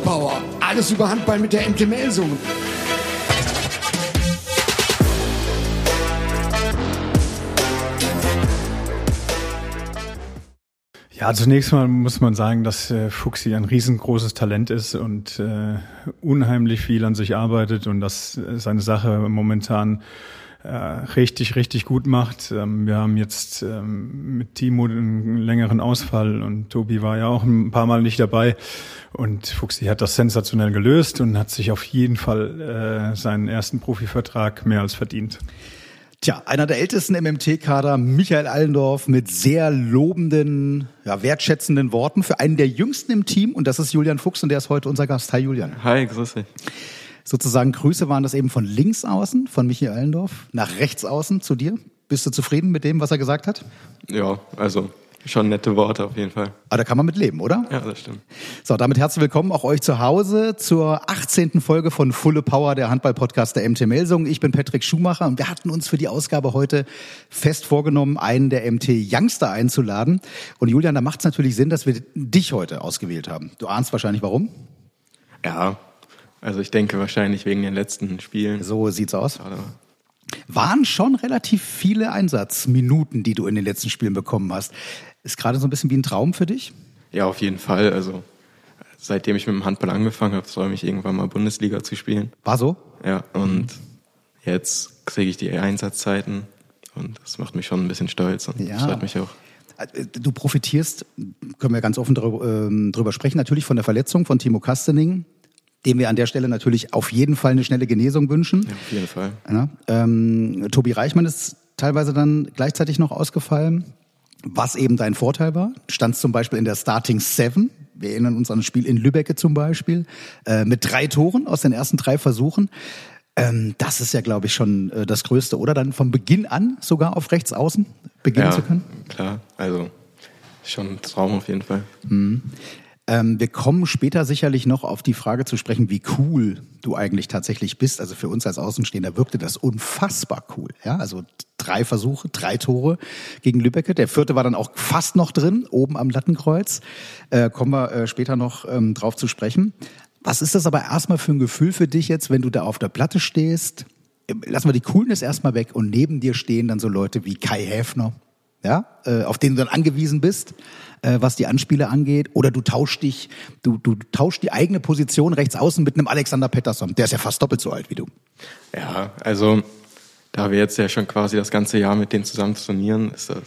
Power. Alles über Handball mit der MT Melsungen. Ja, zunächst mal muss man sagen, dass äh, Fuchsi ein riesengroßes Talent ist und äh, unheimlich viel an sich arbeitet und dass seine Sache momentan äh, richtig, richtig gut macht. Ähm, wir haben jetzt ähm, mit Timo einen längeren Ausfall und Tobi war ja auch ein paar Mal nicht dabei. Und Fuchsi hat das sensationell gelöst und hat sich auf jeden Fall äh, seinen ersten Profivertrag mehr als verdient. Tja, einer der ältesten MMT-Kader, Michael Allendorf, mit sehr lobenden, ja, wertschätzenden Worten für einen der jüngsten im Team und das ist Julian Fuchs und der ist heute unser Gast. Hi Julian. Hi, grüß dich. Sozusagen Grüße waren das eben von links außen, von Michael Allendorf, nach rechts außen zu dir. Bist du zufrieden mit dem, was er gesagt hat? Ja, also Schon nette Worte auf jeden Fall. Aber ah, da kann man mit leben, oder? Ja, das stimmt. So, damit herzlich willkommen auch euch zu Hause zur 18. Folge von Fulle Power, der Handball-Podcast der MT Melsung. Ich bin Patrick Schumacher und wir hatten uns für die Ausgabe heute fest vorgenommen, einen der MT Youngster einzuladen. Und Julian, da macht es natürlich Sinn, dass wir dich heute ausgewählt haben. Du ahnst wahrscheinlich warum? Ja, also ich denke wahrscheinlich wegen den letzten Spielen. So sieht's aus. Waren schon relativ viele Einsatzminuten, die du in den letzten Spielen bekommen hast. Ist gerade so ein bisschen wie ein Traum für dich? Ja, auf jeden Fall. Also seitdem ich mit dem Handball angefangen habe, träume ich irgendwann mal Bundesliga zu spielen. War so? Ja, und jetzt kriege ich die Einsatzzeiten und das macht mich schon ein bisschen stolz und ja. freut mich auch. Äh, du profitierst, können wir ganz offen drüber, äh, drüber sprechen, natürlich von der Verletzung von Timo Kastening, dem wir an der Stelle natürlich auf jeden Fall eine schnelle Genesung wünschen. Ja, auf jeden Fall. Ja, ähm, Tobi Reichmann ist teilweise dann gleichzeitig noch ausgefallen. Was eben dein Vorteil war, stand zum Beispiel in der Starting Seven. Wir erinnern uns an das Spiel in Lübecke zum Beispiel, äh, mit drei Toren aus den ersten drei Versuchen. Ähm, das ist ja, glaube ich, schon äh, das Größte, oder? Dann von Beginn an sogar auf rechts außen beginnen ja, zu können? Klar, also schon ein Traum auf jeden Fall. Mhm. Ähm, wir kommen später sicherlich noch auf die Frage zu sprechen, wie cool du eigentlich tatsächlich bist. Also für uns als Außenstehender wirkte das unfassbar cool. Ja, also drei Versuche, drei Tore gegen Lübecke. Der vierte war dann auch fast noch drin, oben am Lattenkreuz. Äh, kommen wir äh, später noch ähm, drauf zu sprechen. Was ist das aber erstmal für ein Gefühl für dich jetzt, wenn du da auf der Platte stehst? Lassen wir die Coolness erstmal weg und neben dir stehen dann so Leute wie Kai Häfner, ja, äh, auf den du dann angewiesen bist äh, was die Anspiele angeht. Oder du tauschst dich, du, du tauschst die eigene Position rechts außen mit einem Alexander Pettersson. Der ist ja fast doppelt so alt wie du. Ja, also da wir jetzt ja schon quasi das ganze Jahr mit denen zusammen trainieren, ist das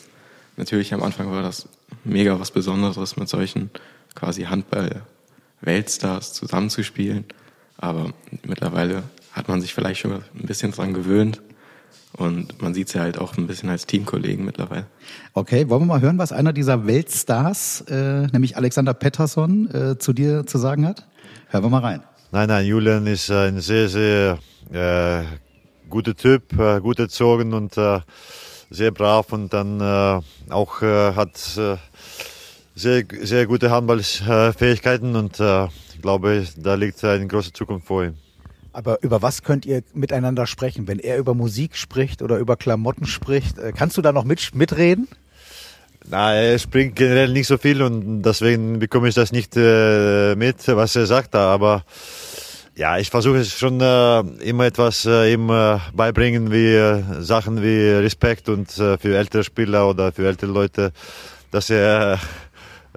natürlich am Anfang war das mega was Besonderes, mit solchen quasi Handball-Weltstars zusammenzuspielen. Aber mittlerweile hat man sich vielleicht schon ein bisschen dran gewöhnt. Und man sieht sie halt auch ein bisschen als Teamkollegen mittlerweile. Okay, wollen wir mal hören, was einer dieser Weltstars, äh, nämlich Alexander Pettersson, äh, zu dir zu sagen hat? Hören wir mal rein. Nein, nein, Julian ist ein sehr, sehr äh, guter Typ, äh, gut erzogen und äh, sehr brav und dann äh, auch äh, hat äh, sehr, sehr gute Handballfähigkeiten und äh, ich glaube, da liegt eine große Zukunft vor ihm. Aber über was könnt ihr miteinander sprechen? Wenn er über Musik spricht oder über Klamotten spricht, äh, kannst du da noch mit, mitreden? Na, er spricht generell nicht so viel und deswegen bekomme ich das nicht äh, mit, was er sagt. Aber ja, ich versuche schon äh, immer etwas äh, ihm äh, beibringen, wie äh, Sachen wie Respekt und äh, für ältere Spieler oder für ältere Leute, dass er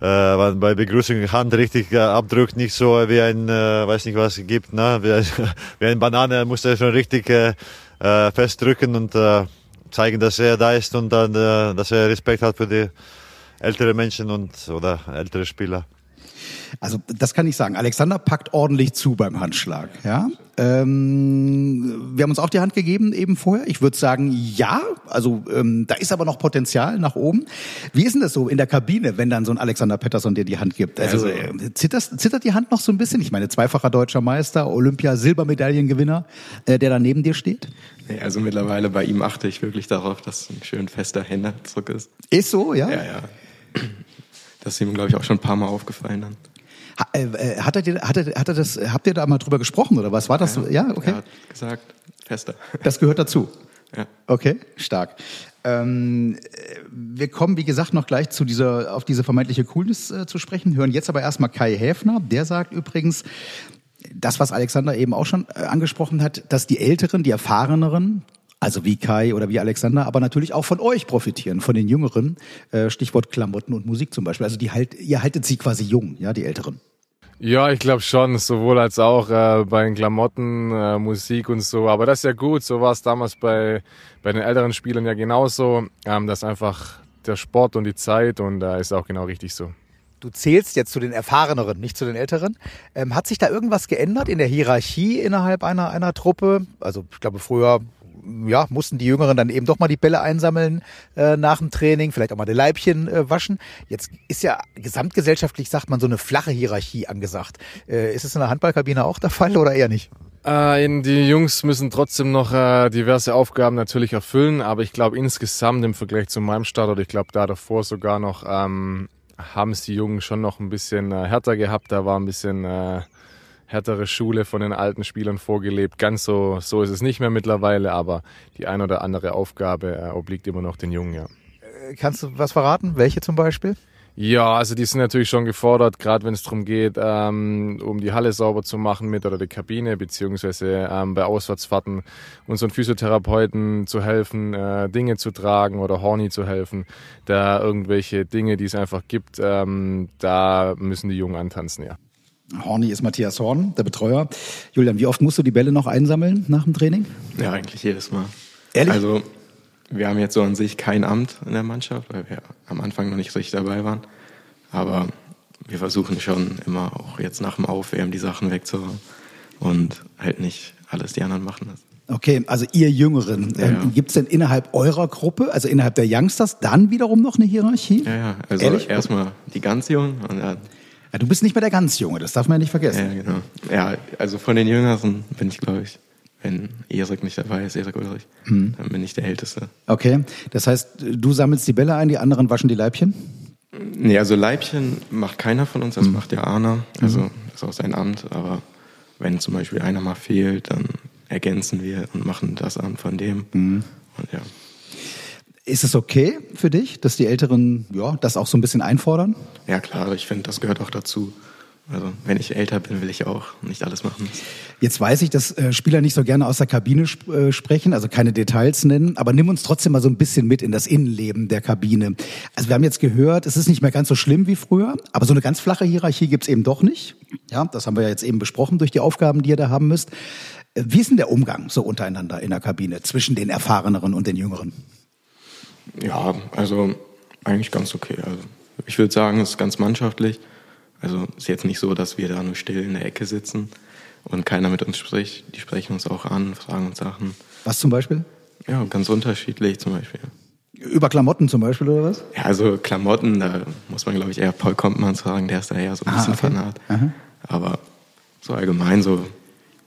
äh, bei Begrüßung Hand richtig äh, abdrückt, nicht so wie ein, äh, weiß nicht was gibt, ne? wie, wie ein Banane, muss er schon richtig äh, äh, festdrücken und äh, zeigen, dass er da ist und dann, äh, dass er Respekt hat für die ältere Menschen und oder ältere Spieler. Also das kann ich sagen. Alexander packt ordentlich zu beim Handschlag. Ja, ähm, wir haben uns auch die Hand gegeben eben vorher. Ich würde sagen, ja. Also ähm, da ist aber noch Potenzial nach oben. Wie ist denn das so in der Kabine, wenn dann so ein Alexander Pettersson dir die Hand gibt? Also, also äh, zittert, zittert die Hand noch so ein bisschen? Ich meine, zweifacher deutscher Meister, Olympia-Silbermedaillengewinner, äh, der da neben dir steht. Nee, also mittlerweile bei ihm achte ich wirklich darauf, dass ein schön fester Händedruck ist. Ist so, ja? Ja, ja. Das ist ihm, glaube ich, auch schon ein paar Mal aufgefallen dann. Ha, äh, äh, hat er dir, hat er, hat er das, habt ihr da mal drüber gesprochen oder was war das? Ja, ja okay. Er hat gesagt, fester. Das gehört dazu. Ja. Okay, stark. Ähm, wir kommen, wie gesagt, noch gleich zu dieser, auf diese vermeintliche Coolness äh, zu sprechen, hören jetzt aber erstmal Kai Häfner. Der sagt übrigens, das, was Alexander eben auch schon äh, angesprochen hat, dass die Älteren, die Erfahreneren, also wie Kai oder wie Alexander, aber natürlich auch von euch profitieren, von den Jüngeren. Äh, Stichwort Klamotten und Musik zum Beispiel. Also die halt, ihr haltet sie quasi jung, ja, die Älteren. Ja, ich glaube schon, sowohl als auch äh, bei den Klamotten, äh, Musik und so. Aber das ist ja gut. So war es damals bei, bei den älteren Spielern ja genauso. Ähm, das ist einfach der Sport und die Zeit und da äh, ist auch genau richtig so. Du zählst jetzt zu den Erfahreneren, nicht zu den Älteren. Ähm, hat sich da irgendwas geändert in der Hierarchie innerhalb einer, einer Truppe? Also ich glaube, früher ja, mussten die Jüngeren dann eben doch mal die Bälle einsammeln äh, nach dem Training, vielleicht auch mal die Leibchen äh, waschen. Jetzt ist ja gesamtgesellschaftlich, sagt man, so eine flache Hierarchie angesagt. Äh, ist es in der Handballkabine auch der Fall oder eher nicht? Äh, die Jungs müssen trotzdem noch äh, diverse Aufgaben natürlich erfüllen, aber ich glaube insgesamt im Vergleich zu meinem Start oder ich glaube da davor sogar noch ähm, haben es die Jungen schon noch ein bisschen äh, härter gehabt. Da war ein bisschen äh, härtere Schule von den alten Spielern vorgelebt. Ganz so, so ist es nicht mehr mittlerweile, aber die ein oder andere Aufgabe äh, obliegt immer noch den Jungen, ja. Äh, kannst du was verraten? Welche zum Beispiel? Ja, also die sind natürlich schon gefordert, gerade wenn es darum geht, ähm, um die Halle sauber zu machen mit oder die Kabine, beziehungsweise ähm, bei Auswärtsfahrten unseren Physiotherapeuten zu helfen, äh, Dinge zu tragen oder Horny zu helfen. Da irgendwelche Dinge, die es einfach gibt, ähm, da müssen die Jungen antanzen, ja. Horny ist Matthias Horn, der Betreuer. Julian, wie oft musst du die Bälle noch einsammeln nach dem Training? Ja, eigentlich jedes Mal. Ehrlich? Also, wir haben jetzt so an sich kein Amt in der Mannschaft, weil wir am Anfang noch nicht richtig dabei waren. Aber wir versuchen schon immer auch jetzt nach dem Aufwärmen die Sachen wegzuhauen und halt nicht alles die anderen machen lassen. Okay, also ihr Jüngeren, Ja, ja. ähm, gibt es denn innerhalb eurer Gruppe, also innerhalb der Youngsters, dann wiederum noch eine Hierarchie? Ja, ja. Also erstmal die ganz Jungen und dann Ja, du bist nicht mehr der ganz Junge, das darf man ja nicht vergessen. Ja, genau. Ja, also von den Jüngeren bin ich, glaube ich, wenn Erik nicht dabei ist, Erik Ulrich, Mhm. dann bin ich der Älteste. Okay, das heißt, du sammelst die Bälle ein, die anderen waschen die Leibchen? Nee, also Leibchen macht keiner von uns, das macht der Arne. Also das ist auch sein Amt. Aber wenn zum Beispiel einer mal fehlt, dann ergänzen wir und machen das Amt von dem. Und ja. Ist es okay für dich, dass die Älteren ja, das auch so ein bisschen einfordern? Ja klar, ich finde, das gehört auch dazu. Also wenn ich älter bin, will ich auch nicht alles machen. Jetzt weiß ich, dass äh, Spieler nicht so gerne aus der Kabine sp äh, sprechen, also keine Details nennen, aber nimm uns trotzdem mal so ein bisschen mit in das Innenleben der Kabine. Also wir haben jetzt gehört, es ist nicht mehr ganz so schlimm wie früher, aber so eine ganz flache Hierarchie gibt's eben doch nicht. Ja, das haben wir ja jetzt eben besprochen durch die Aufgaben, die ihr da haben müsst. Äh, Wie ist denn der Umgang so untereinander in der Kabine zwischen den Erfahreneren und den Jüngeren? Ja, also eigentlich ganz okay. Also ich würde sagen, es ist ganz mannschaftlich. Also es ist jetzt nicht so, dass wir da nur still in der Ecke sitzen und keiner mit uns spricht. Die sprechen uns auch an, fragen uns Sachen. Was zum Beispiel? Ja, ganz unterschiedlich zum Beispiel. Über Klamotten zum Beispiel oder was? Ja, also Klamotten, da muss man, glaube ich, eher Paul Kompmann sagen, der ist da eher so ein Ah, bisschen okay. Fanat. Aha. Aber so allgemein so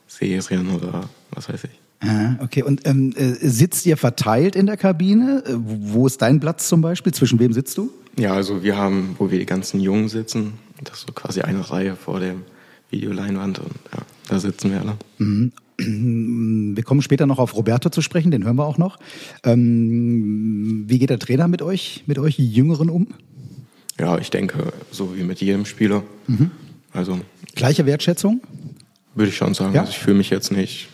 Serien oder was weiß ich. Ah, okay. Und ähm, äh, sitzt ihr verteilt in der Kabine? Äh, Wo ist dein Platz zum Beispiel? Zwischen wem sitzt du? Ja, also wir haben, wo wir die ganzen Jungen sitzen, das ist so quasi eine Reihe vor dem Videoleinwand und ja, da sitzen wir alle. Wir kommen später noch auf Roberto zu sprechen, den hören wir auch noch. Ähm, wie geht der Trainer mit euch, mit euch Jüngeren um? Ja, ich denke, so wie mit jedem Spieler. Mhm. Also Gleiche Wertschätzung? würde ich schon sagen, Ja? also ich fühle mich jetzt nicht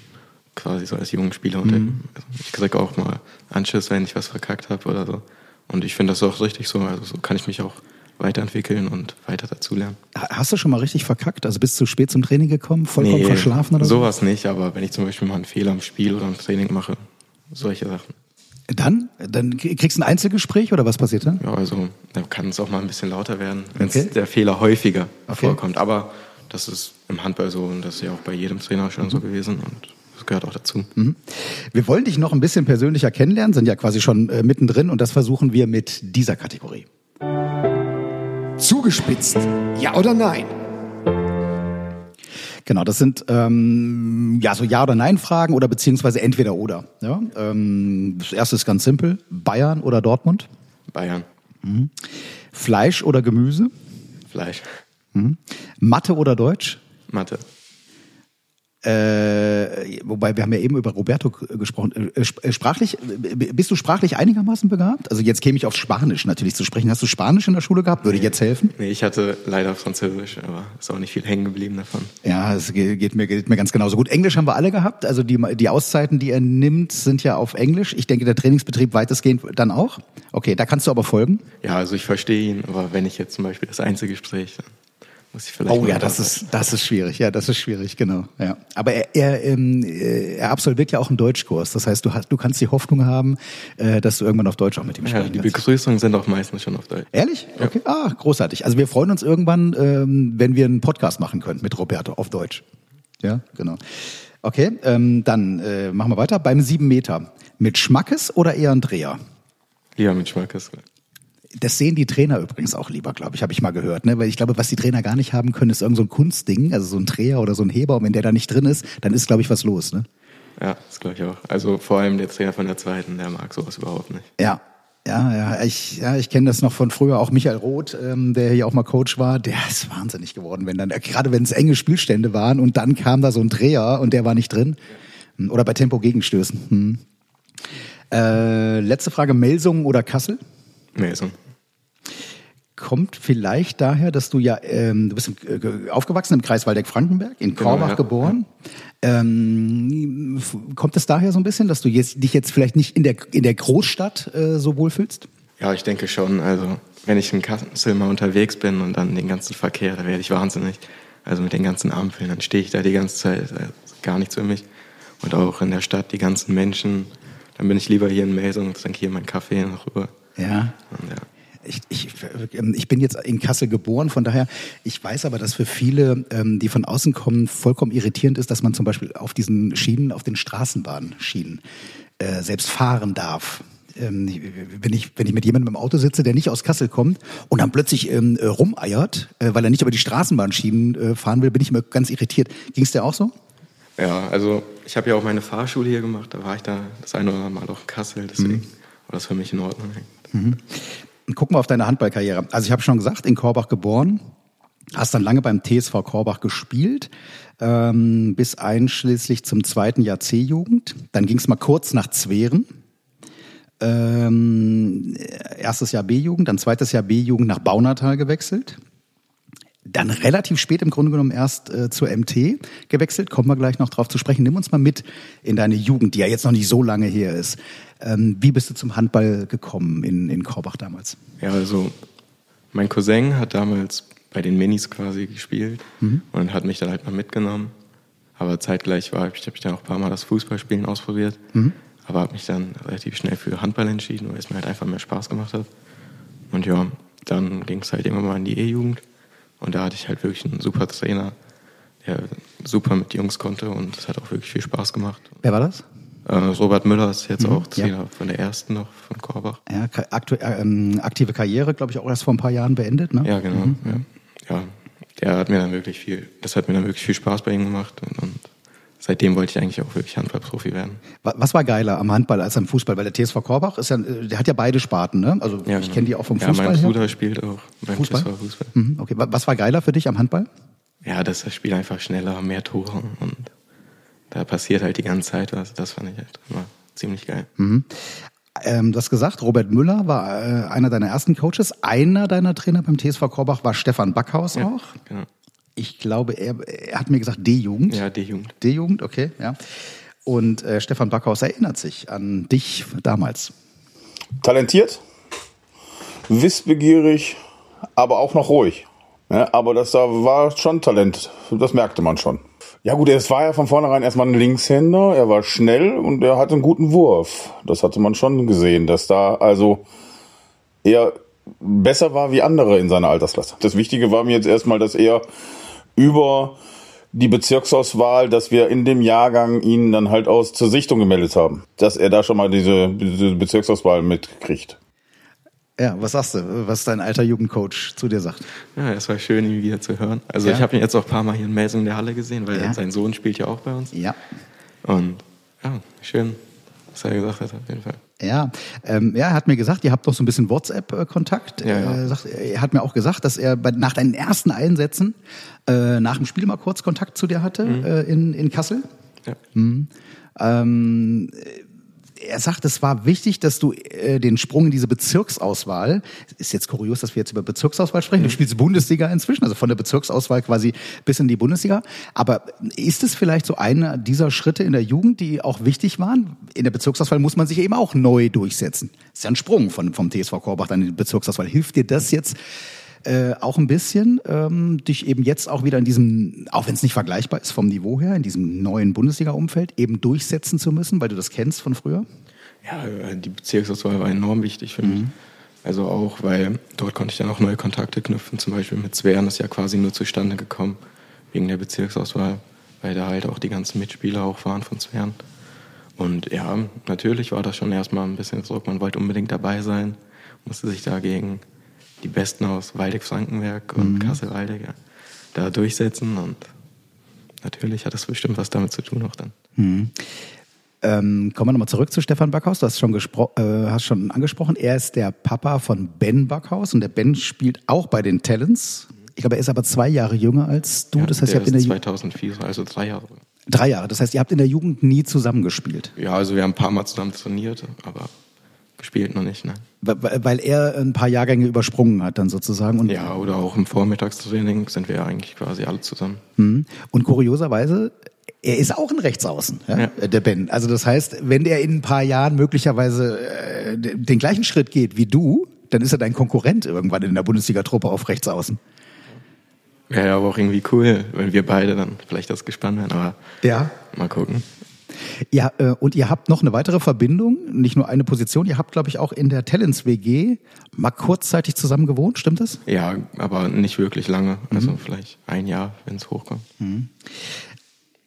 quasi so als jungen Spieler unter. Mhm. Also ich kriege auch mal Anschiss, wenn ich was verkackt habe oder so. Und ich finde das auch richtig so. Also so kann ich mich auch weiterentwickeln und weiter dazulernen. Ha- Hast du schon mal richtig verkackt? Also bist du spät zum Training gekommen, vollkommen verschlafen oder so? sowas nicht, aber wenn ich zum Beispiel mal einen Fehler im Spiel oder im Training mache, solche Sachen. Dann? Dann kriegst du ein Einzelgespräch oder was passiert dann? Ja, also da kann es auch mal ein bisschen lauter werden, wenn Okay. der Fehler häufiger Okay. vorkommt. Aber das ist im Handball so und das ist ja auch bei jedem Trainer schon Mhm. so gewesen und das gehört auch dazu. Wir wollen dich noch ein bisschen persönlicher kennenlernen, sind ja quasi schon äh, mittendrin und das versuchen wir mit dieser Kategorie. Zugespitzt. Ja oder nein? Genau, das sind ähm, ja so Ja oder Nein Fragen oder beziehungsweise entweder oder. Ja? Ähm, das erste ist ganz simpel: Bayern oder Dortmund? Bayern, Fleisch oder Gemüse? Fleisch, Mathe oder Deutsch? Mathe, Äh, wobei wir haben ja eben über Roberto g- gesprochen. Äh, sp- äh, sprachlich, äh, bist du sprachlich einigermaßen begabt? Also jetzt käme ich auf Spanisch natürlich zu sprechen. Hast du Spanisch in der Schule gehabt? Würde jetzt helfen? Nee, ich hatte leider Französisch, aber ist auch nicht viel hängen geblieben davon. Ja, es ge- geht mir, geht mir ganz genauso gut. Englisch haben wir alle gehabt. Also die, die Auszeiten, die er nimmt, sind ja auf Englisch. Ich denke, der Trainingsbetrieb weitestgehend dann auch. Okay, da kannst du aber folgen. Ja, also ich verstehe ihn, aber wenn ich jetzt zum Beispiel das Einzelgespräch, muss ich vielleicht. Oh ja, das ist, das ist schwierig. Ja, das ist schwierig, genau. Ja. Aber er, er, ähm, äh, er absolviert ja auch einen Deutschkurs. Das heißt, du, hast, du kannst die Hoffnung haben, äh, dass du irgendwann auf Deutsch auch mit ihm Ja, sprechen die kannst. Begrüßungen sind auch meistens schon auf Deutsch. Ehrlich? Okay. Ah, großartig. Also wir freuen uns irgendwann, ähm, wenn wir einen Podcast machen können mit Roberto auf Deutsch. Ja, genau. Okay, ähm, dann äh, machen wir weiter. Beim sieben Meter. Mit Schmackes oder eher Dreher? Lieber mit Schmackes. Das sehen die Trainer übrigens auch lieber, glaube ich, habe ich mal gehört. Ne? Weil ich glaube, was die Trainer gar nicht haben können, ist irgend so ein Kunstding, also so ein Dreher oder so ein Heber. Und wenn der da nicht drin ist, dann ist, glaube ich, was los. Ne? Ja, das glaube ich auch. Also vor allem der Trainer von der zweiten, der mag sowas überhaupt nicht. Ja. Ja, ja, ich, ja, ich kenne das noch von früher, auch Michael Roth, ähm, der hier auch mal Coach war, der ist wahnsinnig geworden, wenn dann, gerade wenn es enge Spielstände waren und dann kam da so ein Dreher und der war nicht drin. Oder bei Tempo Gegenstößen. Hm. Äh, letzte Frage, Melsungen oder Kassel? Mason. Kommt vielleicht daher, dass du ja, ähm, du bist im, äh, aufgewachsen im Kreis Waldeck-Frankenberg, in Genau, Korbach ja. geboren. Ähm, kommt es daher so ein bisschen, dass du jetzt, dich jetzt vielleicht nicht in der, in der Großstadt äh, so wohlfühlst? Ja, ich denke schon. Also wenn ich in Kassel mal unterwegs bin und dann den ganzen Verkehr, da werde ich wahnsinnig. Also mit den ganzen Ampeln, dann stehe ich da die ganze Zeit, äh, gar nichts für mich. Und auch in der Stadt die ganzen Menschen. Dann bin ich lieber hier in und trinke hier meinen Kaffee noch rüber. Ja. Und ja. Ich, ich, ähm, ich bin jetzt in Kassel geboren, von daher, ich weiß aber, dass für viele, ähm, die von außen kommen, vollkommen irritierend ist, dass man zum Beispiel auf diesen Schienen, auf den Straßenbahnschienen äh, selbst fahren darf. Ähm, wenn, ich, wenn ich mit jemandem im Auto sitze, der nicht aus Kassel kommt und dann plötzlich ähm, äh, rumeiert, äh, weil er nicht über die Straßenbahnschienen äh, fahren will, bin ich immer ganz irritiert. Ging es dir auch so? Ja, also ich habe ja auch meine Fahrschule hier gemacht, da war ich da das eine oder andere Mal auch in Kassel, deswegen war das für mich in Ordnung. Gucken wir auf deine Handballkarriere. Also ich habe schon gesagt, in Korbach geboren, hast dann lange beim TSV Korbach gespielt, ähm, bis einschließlich zum zweiten Jahr C-Jugend. Dann ging es mal kurz nach Zweren. Ähm, erstes Jahr B-Jugend, dann zweites Jahr B-Jugend nach Baunatal gewechselt. Dann relativ spät im Grunde genommen erst äh, zur MT gewechselt. Kommen wir gleich noch drauf zu sprechen. Nimm uns mal mit in deine Jugend, die ja jetzt noch nicht so lange her ist. Ähm, wie bist du zum Handball gekommen in, in Korbach damals? Ja, also mein Cousin hat damals bei den Minis quasi gespielt und hat mich dann halt mal mitgenommen. Aber zeitgleich war ich, habe ich dann auch ein paar Mal das Fußballspielen ausprobiert, aber habe mich dann relativ schnell für Handball entschieden, weil es mir halt einfach mehr Spaß gemacht hat. Und ja, dann ging es halt immer mal in die E-Jugend und da hatte ich halt wirklich einen super Trainer, der super mit Jungs konnte und es hat auch wirklich viel Spaß gemacht. Wer war das? Äh, Robert Müller ist jetzt auch ja. Trainer von der ersten noch, von Korbach. Ja, äh, ähm, aktive Karriere, glaube ich, auch erst vor ein paar Jahren beendet. Ne? Ja, genau. Ja. ja, der hat mir dann wirklich viel, das hat mir dann wirklich viel Spaß bei ihm gemacht und, und seitdem wollte ich eigentlich auch wirklich Handballprofi werden. Wa- Was war geiler am Handball als am Fußball? Weil der TSV Korbach ist ja, der hat ja beide Sparten, ne? Also Ja, ich genau. kenne die auch vom ja, Fußball mein her. Bruder spielt auch beim Fußball? TSV Fußball. Mhm, okay, Wa- was war geiler für dich am Handball? Ja, dass das Spiel einfach schneller, mehr Tore und da passiert halt die ganze Zeit was. Das fand ich halt immer ziemlich geil. Ähm, du hast gesagt, Robert Müller war äh, einer deiner ersten Coaches. Einer deiner Trainer beim TSV Korbach war Stefan Backhaus Ja, auch. genau. Ich glaube, er, er hat mir gesagt D-Jugend. Ja, die Jugend. D-Jugend, okay, ja. Und äh, Stefan Backhaus erinnert sich an dich damals. talentiert, wissbegierig, aber auch noch ruhig. Ja, aber das da war schon Talent, das merkte man schon. Ja gut, es war ja von vornherein erstmal ein Linkshänder, er war schnell und er hatte einen guten Wurf. Das hatte man schon gesehen, dass da also er besser war wie andere in seiner Altersklasse. Das Wichtige war mir jetzt erstmal, dass er über die Bezirksauswahl, dass wir in dem Jahrgang ihn dann halt aus zur Sichtung gemeldet haben. Dass er da schon mal diese, diese Bezirksauswahl mitkriegt. Ja, was sagst du, was dein alter Jugendcoach zu dir sagt? Ja, es war schön, ihn wieder zu hören. Also Ja. ich habe ihn jetzt auch ein paar Mal hier in Melsung in der Halle gesehen, weil Ja. sein Sohn spielt ja auch bei uns. Ja. Und ja, schön, was er gesagt hat auf jeden Fall. Ja, ähm, ja, er hat mir gesagt, ihr habt doch so ein bisschen WhatsApp-Kontakt. Ja, ja. Er, sagt, er hat mir auch gesagt, dass er bei, nach deinen ersten Einsätzen äh, nach dem Spiel mal kurz Kontakt zu dir hatte äh, in, in Kassel. Ja. Ähm, er sagt, es war wichtig, dass du äh, den Sprung in diese Bezirksauswahl, ist jetzt kurios, dass wir jetzt über Bezirksauswahl sprechen, du spielst Bundesliga inzwischen, also von der Bezirksauswahl quasi bis in die Bundesliga. Aber ist es vielleicht so einer dieser Schritte in der Jugend, die auch wichtig waren? In der Bezirksauswahl muss man sich eben auch neu durchsetzen. ist ja ein Sprung von, vom TSV Korbach dann in die Bezirksauswahl. Hilft dir das jetzt äh, auch ein bisschen, ähm, dich eben jetzt auch wieder in diesem, auch wenn es nicht vergleichbar ist vom Niveau her, in diesem neuen Bundesliga-Umfeld eben durchsetzen zu müssen, weil du das kennst von früher? Ja, äh, die Bezirksauswahl war enorm wichtig für mich. Also auch, weil dort konnte ich dann auch neue Kontakte knüpfen. Zum Beispiel mit Zweren ist ja quasi nur zustande gekommen wegen der Bezirksauswahl, weil da halt auch die ganzen Mitspieler auch waren von Zweren. Und ja, natürlich war das schon erstmal ein bisschen Druck. Man wollte unbedingt dabei sein, musste sich dagegen die Besten aus Waldeck-Frankenberg und Kassel-Waldeck ja, da durchsetzen. Und natürlich hat das bestimmt was damit zu tun auch dann. Ähm, kommen wir nochmal zurück zu Stefan Backhaus. Du hast schon, äh, hast schon angesprochen, er ist der Papa von Ben Backhaus und der Ben spielt auch bei den Talents. Ich glaube, er ist aber zwei Jahre jünger als du. Ja, das heißt, ihr habt in der ist Ju 2004, also drei Jahre. drei Jahre. Das heißt, ihr habt in der Jugend nie zusammengespielt, Ja, also wir haben ein paar Mal zusammen trainiert, aber gespielt noch nicht, ne? weil, er ein paar Jahrgänge übersprungen hat dann sozusagen. Und, Ja, oder auch im Vormittagstraining sind wir eigentlich quasi alle zusammen. Mhm. und kurioserweise, er ist auch ein Rechtsaußen, ja, Ja. der Ben. Also das heißt, wenn er in ein paar Jahren möglicherweise äh, den gleichen Schritt geht wie du, dann ist er dein Konkurrent irgendwann in der Bundesliga-Truppe auf Rechtsaußen. Wäre ja aber auch irgendwie cool, wenn wir beide dann vielleicht das gespannt werden, aber Ja. mal gucken. Ja, äh, und ihr habt noch eine weitere Verbindung, nicht nur eine Position. Ihr habt, glaube ich, auch in der Talents WG mal kurzzeitig zusammen gewohnt, stimmt das? Ja, aber nicht wirklich lange. Also Mhm. vielleicht ein Jahr, wenn es hochkommt.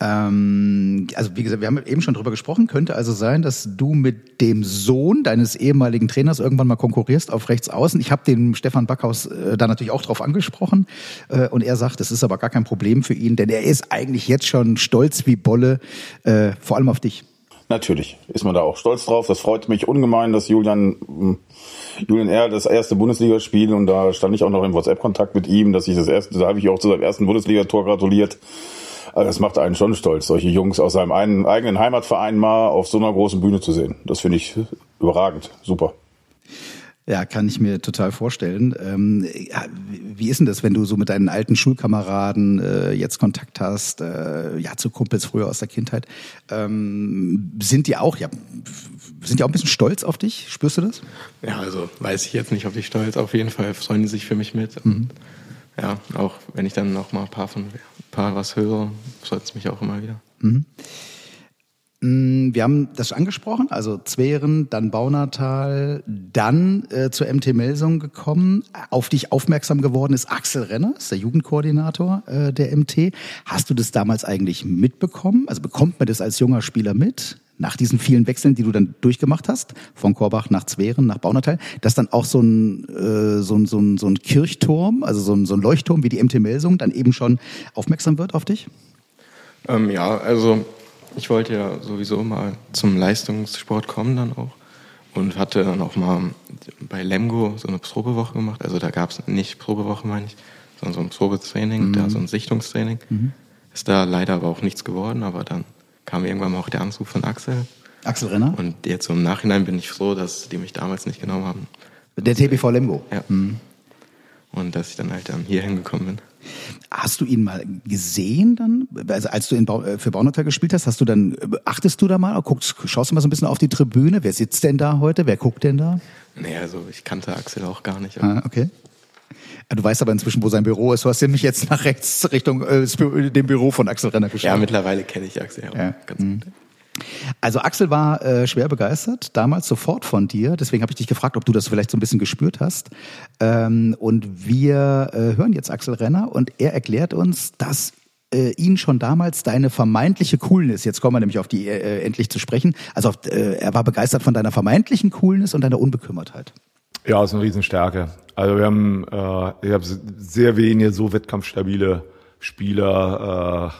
Ähm, also wie gesagt, wir haben eben schon drüber gesprochen. Könnte also sein, dass du mit dem Sohn deines ehemaligen Trainers irgendwann mal konkurrierst auf rechts außen. Ich habe den Stefan Backhaus äh, da natürlich auch drauf angesprochen äh, und er sagt, das ist aber gar kein Problem für ihn, denn er ist eigentlich jetzt schon stolz wie Bolle, äh, vor allem auf dich. Natürlich ist man da auch stolz drauf. Das freut mich ungemein, dass Julian, mh, Julian R. das erste Bundesligaspiel und da stand ich auch noch im WhatsApp-Kontakt mit ihm, dass ich das erste, da habe ich auch zu seinem ersten Bundesligator gratuliert. Also das macht einen schon stolz, solche Jungs aus seinem einen, eigenen Heimatverein mal auf so einer großen Bühne zu sehen. Das finde ich überragend, super. Ja, kann ich mir total vorstellen. Ähm, ja, wie ist denn das, wenn du so mit deinen alten Schulkameraden äh, jetzt Kontakt hast, äh, ja, zu Kumpels früher aus der Kindheit? Ähm, sind die auch, ja, sind die auch ein bisschen stolz auf dich? Spürst du das? Ja, also weiß ich jetzt nicht, ob ich stolz. Auf jeden Fall freuen die sich für mich mit. Mhm. Ja, auch wenn ich dann noch mal ein paar von ein paar was höre, freut es mich auch immer wieder. Mm, Wir haben das angesprochen, also Zweren, dann Baunatal, dann äh, zur MT Melsung gekommen. Auf dich aufmerksam geworden ist Axel Renner, ist der Jugendkoordinator äh, der MT. Hast du das damals eigentlich mitbekommen? Also bekommt man das als junger Spieler mit? Nach diesen vielen Wechseln, die du dann durchgemacht hast, von Korbach nach Zweren, nach Baunatal, dass dann auch so ein, äh, so ein, so ein, so ein Kirchturm, also so ein, so ein Leuchtturm wie die MT Melsung, dann eben schon aufmerksam wird auf dich? Ähm, ja, also ich wollte ja sowieso mal zum Leistungssport kommen dann auch und hatte dann auch mal bei Lemgo so eine Probewoche gemacht. Also da gab es nicht Probewoche, meine ich, sondern so ein Probetraining, da so ein Sichtungstraining. Ist da leider aber auch nichts geworden, aber dann kam irgendwann mal auch der Anruf von Axel. Axel Renner? Und jetzt im Nachhinein bin ich froh, dass die mich damals nicht genommen haben. Der TBV Lemgo. Ja. Und dass ich dann halt dann hier hingekommen bin. Hast du ihn mal gesehen dann? Also als du in Bau, äh, für Baunatal gespielt hast, hast du dann, äh, achtest du da mal, guckst, schaust du mal so ein bisschen auf die Tribüne? Wer sitzt denn da heute? Wer guckt denn da? Nee, also ich kannte Axel auch gar nicht. Ah, okay. Ja, Du weißt aber inzwischen, wo sein Büro ist. Du hast ja mich jetzt nach rechts Richtung äh, dem Büro von Axel Renner geschaut. Ja, mittlerweile kenne ich Axel ja, ganz gut. Also Axel war äh, schwer begeistert, damals sofort von dir. Deswegen habe ich dich gefragt, ob du das vielleicht so ein bisschen gespürt hast. Ähm, und wir äh, hören jetzt Axel Renner und er erklärt uns, dass äh, ihn schon damals deine vermeintliche Coolness, jetzt kommen wir nämlich auf die äh, endlich zu sprechen, also auf, äh, er war begeistert von deiner vermeintlichen Coolness und deiner Unbekümmertheit. Ja, ist eine Riesenstärke. Also wir haben, äh, ich habe sehr wenige so wettkampfstabile Spieler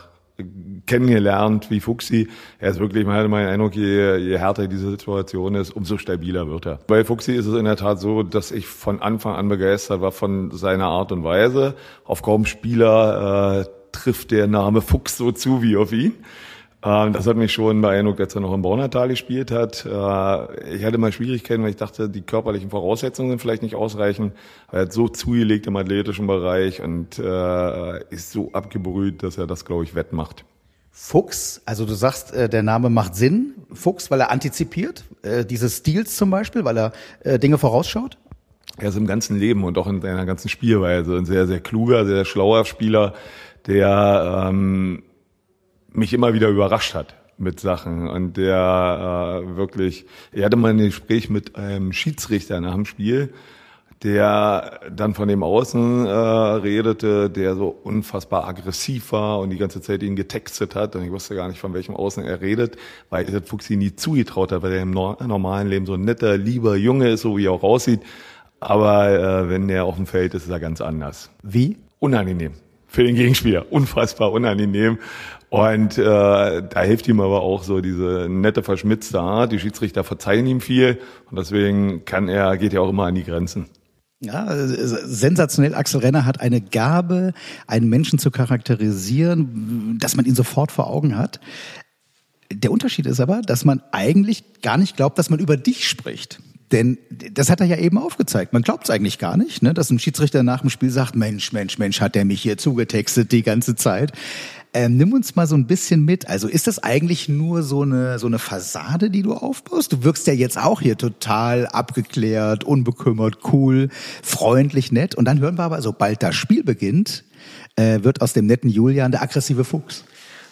kennengelernt wie Fuchsi. Er ist wirklich, man hatte meinen Eindruck, je, je härter diese Situation ist, umso stabiler wird er. Bei Fuchsi ist es in der Tat so, dass ich von Anfang an begeistert war von seiner Art und Weise. Auf kaum Spieler äh, trifft der Name Fuchs so zu wie auf ihn. Ähm, das hat mich schon beeindruckt, als er noch im Braunertal gespielt hat. Äh, ich hatte mal Schwierigkeiten, weil ich dachte, die körperlichen Voraussetzungen sind vielleicht nicht ausreichend. Er hat so zugelegt im athletischen Bereich und äh, ist so abgebrüht, dass er das, glaube ich, wettmacht. Fuchs, also du sagst, äh, der Name macht Sinn. Fuchs, weil er antizipiert, äh, dieses Stils zum Beispiel, weil er äh, Dinge vorausschaut. Er ist im ganzen Leben und auch in seiner ganzen Spielweise ein sehr, sehr kluger, sehr schlauer Spieler, der ähm, mich immer wieder überrascht hat mit Sachen und der äh, wirklich, er hatte mal ein Gespräch mit einem Schiedsrichter nach dem Spiel, der dann von dem Außen äh, redete, der so unfassbar aggressiv war und die ganze Zeit ihn getextet hat und ich wusste gar nicht, von welchem Außen er redet, weil ich das Fuchsi nie zugetraut hat, weil er im normalen Leben so ein netter, lieber Junge ist, so wie er auch aussieht. Aber äh, wenn er auf dem Feld ist, ist er ganz anders. Wie? Unangenehm für den Gegenspieler. Unfassbar unangenehm. Und äh, da hilft ihm aber auch so diese nette, verschmitzte Art. Die Schiedsrichter verzeihen ihm viel und deswegen kann er, geht er auch immer an die Grenzen. Ja, sensationell. Axel Renner hat eine Gabe, einen Menschen zu charakterisieren, dass man ihn sofort vor Augen hat. Der Unterschied ist aber, dass man eigentlich gar nicht glaubt, dass man über dich spricht. Denn das hat er ja eben aufgezeigt. Man glaubt es eigentlich gar nicht, ne, dass ein Schiedsrichter nach dem Spiel sagt, Mensch, Mensch, Mensch, hat der mich hier zugetextet die ganze Zeit. Ähm, nimm uns mal so ein bisschen mit. Also ist das eigentlich nur so eine, so eine Fassade, die du aufbaust? Du wirkst ja jetzt auch hier total abgeklärt, unbekümmert, cool, freundlich, nett. Und dann hören wir aber, sobald das Spiel beginnt, äh, wird aus dem netten Julian der aggressive Fuchs.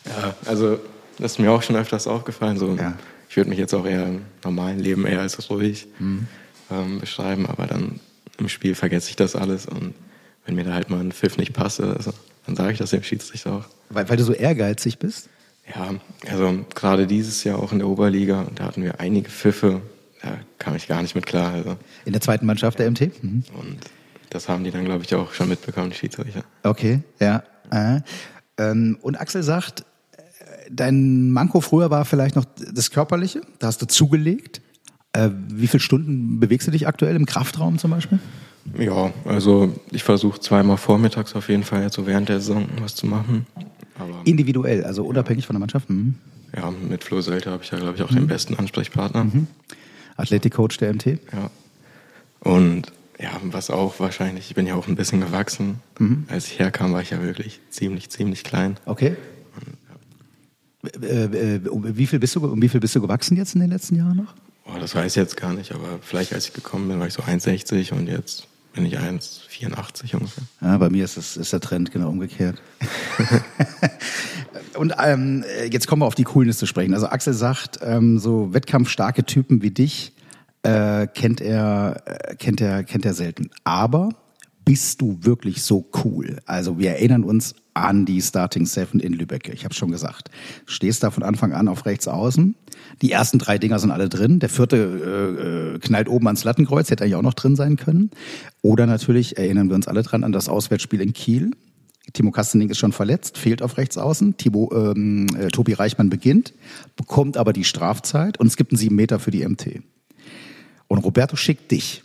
Ja, also das ist mir auch schon öfters aufgefallen. So ja ich würde mich jetzt auch eher im normalen Leben eher als ruhig mhm. ähm, beschreiben, aber dann im Spiel vergesse ich das alles und wenn mir da halt mal ein Pfiff nicht passt, also, dann sage ich das dem Schiedsrichter auch. Weil, weil du so ehrgeizig bist? Ja, also gerade dieses Jahr auch in der Oberliga, da hatten wir einige Pfiffe, da kam ich gar nicht mit klar. Also. In der zweiten Mannschaft der MT? Mhm. Und das haben die dann, glaube ich, auch schon mitbekommen, die Schiedsrichter. Okay, ja. Äh. Ähm, und Axel sagt, dein Manko früher war vielleicht noch das Körperliche, da hast du zugelegt. Äh, wie viele Stunden bewegst du dich aktuell im Kraftraum zum Beispiel? Ja, also ich versuche zweimal vormittags auf jeden Fall jetzt so während der Saison was zu machen. Aber Individuell, also unabhängig von der Mannschaft? Mhm. Ja, mit Flo Selte habe ich ja, glaube ich, auch mhm. den besten Ansprechpartner. Mhm. Athletikcoach der MT? Ja. Und ja, was auch wahrscheinlich, ich bin ja auch ein bisschen gewachsen. Mhm. Als ich herkam, war ich ja wirklich ziemlich, ziemlich klein. Okay. Äh, äh, um wie viel bist du, um wie viel bist du gewachsen jetzt in den letzten Jahren noch? Oh, das weiß ich jetzt gar nicht, aber vielleicht als ich gekommen bin, war ich so 1,60 und jetzt bin ich 1,84 ungefähr. Ja, bei mir ist, das, ist der Trend genau umgekehrt. und ähm, jetzt kommen wir auf die Coolness zu sprechen. Also Axel sagt, ähm, so wettkampfstarke Typen wie dich äh, kennt er, äh, kennt er, kennt er selten. Aber bist du wirklich so cool? Also wir erinnern uns an die Starting Seven in Lübeck. Ich habe schon gesagt. Stehst da von Anfang an auf rechts außen. Die ersten drei Dinger sind alle drin. Der vierte äh, äh, knallt oben ans Lattenkreuz, hätte eigentlich auch noch drin sein können. Oder natürlich erinnern wir uns alle dran an das Auswärtsspiel in Kiel. Timo Kastening ist schon verletzt, fehlt auf rechts außen. Thibaut, ähm, äh, Tobi Reichmann beginnt, bekommt aber die Strafzeit und es gibt einen sieben Meter für die MT. Und Roberto schickt dich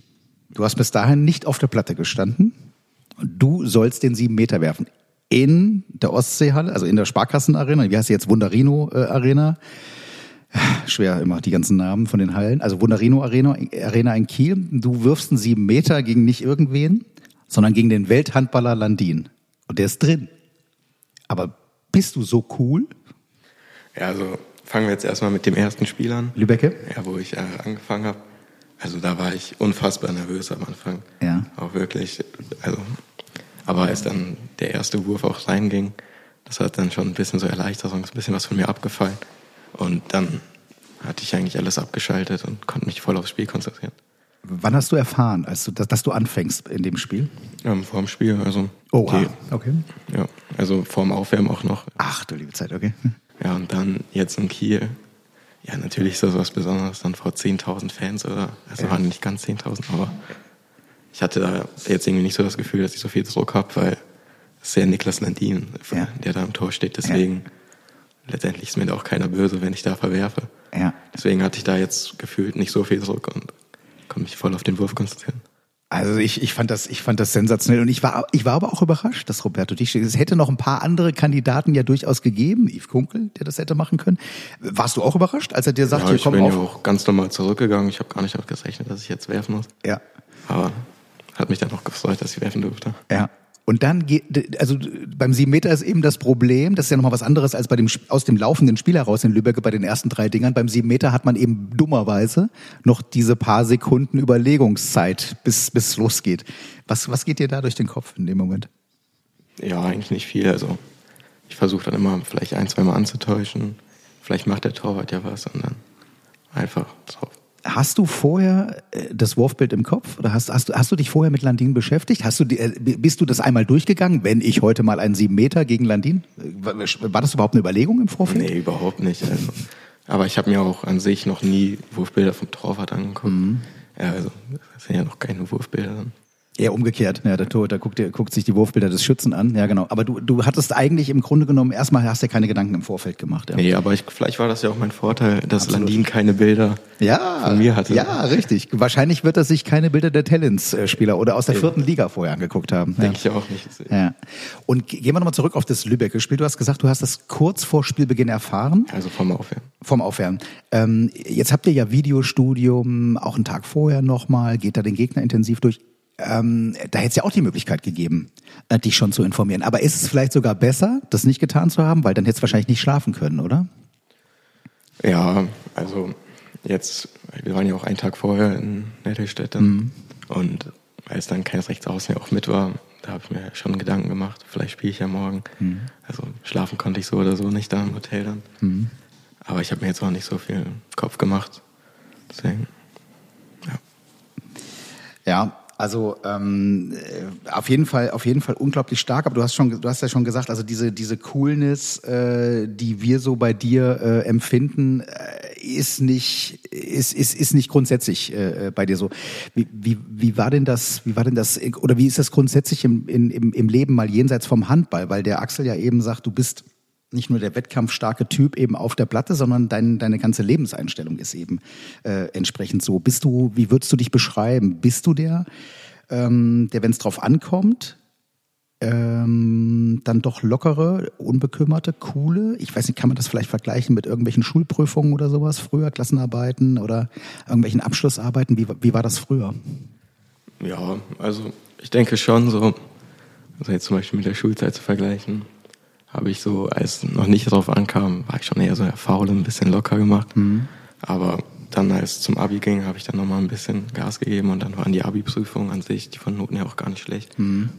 Du hast bis dahin nicht auf der Platte gestanden. Du sollst den sieben Meter werfen. In der Ostseehalle, also in der Sparkassenarena, wie heißt sie jetzt? Wunderino äh, Arena. Schwer immer die ganzen Namen von den Hallen. Also Wunderino Arena, Arena in Kiel. Du wirfst einen sieben Meter gegen nicht irgendwen, sondern gegen den Welthandballer Landin. Und der ist drin. Aber bist du so cool? Ja, also fangen wir jetzt erstmal mit dem ersten Spiel an. Lübecke? Ja, wo ich äh, angefangen habe. Also da war ich unfassbar nervös am Anfang. Ja. Auch wirklich. Also, aber als dann der erste Wurf auch reinging, das hat dann schon ein bisschen so erleichtert, ein bisschen was von mir abgefallen. Und dann hatte ich eigentlich alles abgeschaltet und konnte mich voll aufs Spiel konzentrieren. Wann hast du erfahren, als du, dass, dass du anfängst in dem Spiel? Ähm, vor dem Spiel, also. Oh, die, okay. Ja, also vor dem Aufwärmen auch noch. Ach du liebe Zeit, okay. Ja, und dann jetzt in Kiel ja, natürlich ist das was Besonderes dann vor 10.000 Fans oder, also ja. waren nicht ganz 10.000, aber ich hatte da jetzt irgendwie nicht so das Gefühl, dass ich so viel Druck habe, weil es ist ja Niklas Landin, ja. der da im Tor steht, deswegen letztendlich ist mir da auch keiner böse, wenn ich da verwerfe. Ja. Deswegen hatte ich da jetzt gefühlt nicht so viel Druck und konnte mich voll auf den Wurf konzentrieren. Also ich, ich fand das, ich fand das sensationell und ich war, ich war aber auch überrascht, dass Roberto Dich, es hätte noch ein paar andere Kandidaten ja durchaus gegeben, Yves Kunkel, der das hätte machen können. Warst du auch überrascht, als er dir sagt, ja, ich komm bin auf? ja auch ganz normal zurückgegangen. Ich habe gar nicht damit gerechnet, dass ich jetzt werfen muss. Ja, Aber hat mich dann auch gefreut, dass ich werfen durfte. ja. Und dann geht, also beim sieben Meter ist eben das Problem, das ist ja nochmal was anderes als bei dem aus dem laufenden Spiel heraus in Lübeck bei den ersten drei Dingern. Beim sieben Meter hat man eben dummerweise noch diese paar Sekunden Überlegungszeit, bis bis es losgeht. Was was geht dir da durch den Kopf in dem Moment? Ja, eigentlich nicht viel. Also ich versuche dann immer vielleicht ein, zwei Mal anzutäuschen. Vielleicht macht der Torwart ja was und dann einfach drauf. Hast du vorher äh, das Wurfbild im Kopf oder hast, hast, du, hast du dich vorher mit Landin beschäftigt? Hast du, äh, bist du das einmal durchgegangen, wenn ich heute mal einen sieben Meter gegen Landin? Äh, War das überhaupt eine Überlegung im Vorfeld? Nee, überhaupt nicht. Also, aber ich habe mir auch an sich noch nie Wurfbilder vom Torwart angeguckt. Ja, also das sind ja noch keine Wurfbilder dann. Eher umgekehrt. Ja, der Torhüter guckt, dir- guckt sich die Wurfbilder des Schützen an. Ja, genau. Aber du, du hattest eigentlich im Grunde genommen erstmal hast dir keine Gedanken im Vorfeld gemacht. Ja, Nee, aber ich, vielleicht war das ja auch mein Vorteil, dass Landin keine Bilder ja von mir hatte. Ja, richtig. Wahrscheinlich wird er sich keine Bilder der Talents-Spieler oder aus der vierten Liga vorher angeguckt haben. Ja. Denke ich auch nicht. Ja. Und ge- gehen wir nochmal zurück auf das Lübecker Spiel. Du hast gesagt, du hast das kurz vor Spielbeginn erfahren. Also vom Aufwärmen. Vom Aufwärmen. Ähm, jetzt habt ihr ja Videostudium, auch einen Tag vorher nochmal, geht da den Gegner intensiv durch. Ähm, da hätte es ja auch die Möglichkeit gegeben, äh, dich schon zu informieren. Aber ist es vielleicht sogar besser, das nicht getan zu haben, weil dann hättest du wahrscheinlich nicht schlafen können, oder? Ja, also jetzt, wir waren ja auch einen Tag vorher in Nettelstedt Mhm. und als dann keines Rechtsaußen ja auch mit war, da habe ich mir schon Gedanken gemacht, vielleicht spiele ich ja morgen. Mhm. Also schlafen konnte ich so oder so nicht da im Hotel dann. Mhm. Aber ich habe mir jetzt auch nicht so viel Kopf gemacht. Deswegen, ja. Ja, also ähm, äh, auf jeden Fall, auf jeden Fall unglaublich stark. Aber du hast schon, du hast ja schon gesagt, also diese diese Coolness, äh, die wir so bei dir äh, empfinden, äh, ist nicht ist ist ist nicht grundsätzlich äh, bei dir so. Wie, wie wie war denn das? Wie war denn das? Oder wie ist das grundsätzlich im im im Leben mal jenseits vom Handball? Weil der Axel ja eben sagt, du bist nicht nur der wettkampfstarke Typ eben auf der Platte, sondern dein, deine ganze Lebenseinstellung ist eben äh, entsprechend so. Bist du, wie würdest du dich beschreiben? Bist du der, ähm, der, wenn es drauf ankommt, ähm, dann doch lockere, unbekümmerte, coole? Ich weiß nicht, kann man das vielleicht vergleichen mit irgendwelchen Schulprüfungen oder sowas früher, Klassenarbeiten oder irgendwelchen Abschlussarbeiten? Wie, wie war das früher? Ja, also ich denke schon so, also jetzt zum Beispiel mit der Schulzeit zu vergleichen, habe ich so, als noch nicht drauf ankam, war ich schon eher so der Faule, ein bisschen locker gemacht. Aber dann, als zum Abi ging, habe ich dann nochmal ein bisschen Gas gegeben und dann waren die Abi-Prüfungen an sich, die von Noten her auch gar nicht schlecht.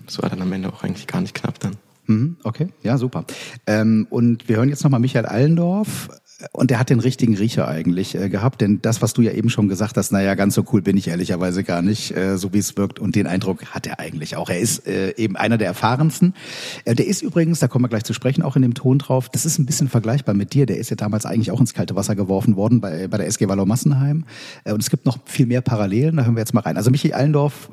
Das war dann am Ende auch eigentlich gar nicht knapp dann. Mhm, okay, ja, super. Ähm, und wir hören jetzt nochmal Michael Allendorf. Und der hat den richtigen Riecher eigentlich äh, gehabt, denn das, was du ja eben schon gesagt hast, naja, ganz so cool bin ich ehrlicherweise gar nicht, äh, so wie es wirkt. Und den Eindruck hat er eigentlich auch. Er ist äh, eben einer der erfahrensten. Äh, der ist übrigens, da kommen wir gleich zu sprechen, auch in dem Ton drauf, das ist ein bisschen vergleichbar mit dir. Der ist ja damals eigentlich auch ins kalte Wasser geworfen worden bei, bei der SG Wallau Massenheim. Äh, und es gibt noch viel mehr Parallelen, da hören wir jetzt mal rein. Also Michael Allendorf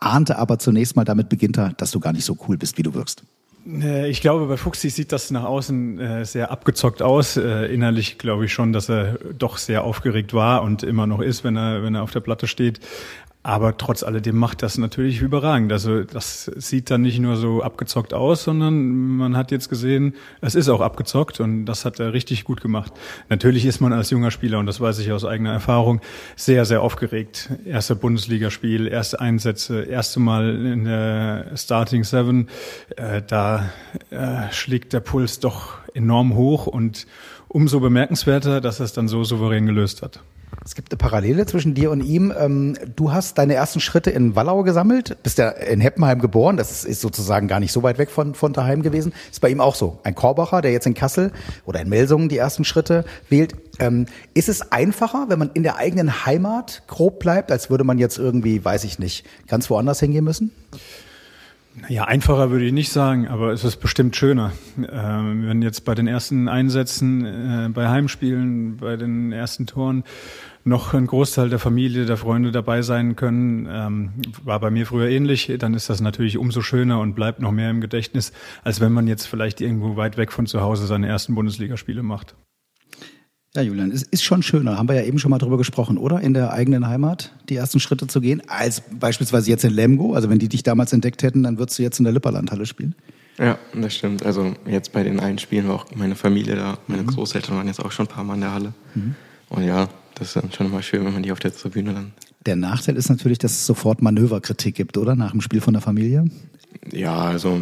ahnte aber zunächst mal, damit beginnt er, dass du gar nicht so cool bist, wie du wirkst. Äh, Ich glaube, bei Fuchsi sieht das nach außen äh, sehr abgezockt aus. Äh, innerlich glaube ich schon, dass er doch sehr aufgeregt war und immer noch ist, wenn er, wenn er auf der Platte steht. Aber trotz alledem macht das natürlich überragend. Also das sieht dann nicht nur so abgezockt aus, sondern man hat jetzt gesehen, es ist auch abgezockt und das hat er richtig gut gemacht. Natürlich ist man als junger Spieler, und das weiß ich aus eigener Erfahrung, sehr, sehr aufgeregt. Erste Bundesligaspiel, erste Einsätze, erste Mal in der Starting Seven. Äh, da äh, schlägt der Puls doch enorm hoch und umso bemerkenswerter, dass er es dann so souverän gelöst hat. Es gibt eine Parallele zwischen dir und ihm. Ähm, Du hast deine ersten Schritte in Wallau gesammelt, bist ja in Heppenheim geboren, das ist sozusagen gar nicht so weit weg von, von daheim gewesen. Ist bei ihm auch so. Ein Korbacher, der jetzt in Kassel oder in Melsungen die ersten Schritte wählt. Ähm, Ist es einfacher, wenn man in der eigenen Heimat grob bleibt, als würde man jetzt irgendwie, weiß ich nicht, ganz woanders hingehen müssen? Ja, einfacher würde ich nicht sagen, aber es ist bestimmt schöner. Ähm, wenn jetzt bei den ersten Einsätzen, äh, bei Heimspielen, bei den ersten Toren noch ein Großteil der Familie, der Freunde dabei sein können, ähm, war bei mir früher ähnlich, dann ist das natürlich umso schöner und bleibt noch mehr im Gedächtnis, als wenn man jetzt vielleicht irgendwo weit weg von zu Hause seine ersten Bundesligaspiele macht. Ja, Julian, es ist schon schöner, haben wir ja eben schon mal drüber gesprochen, oder? In der eigenen Heimat die ersten Schritte zu gehen, als beispielsweise jetzt in Lemgo. Also wenn die dich damals entdeckt hätten, dann würdest du jetzt in der Lipperlandhalle spielen. Ja, das stimmt. Also jetzt bei den einen Spielen war auch meine Familie da. Meine mhm. Großeltern waren jetzt auch schon ein paar Mal in der Halle. Mhm. Und ja, das ist dann schon immer schön, wenn man die auf der Tribüne dann. Der Nachteil ist natürlich, dass es sofort Manöverkritik gibt, oder? Nach dem Spiel von der Familie? Ja, also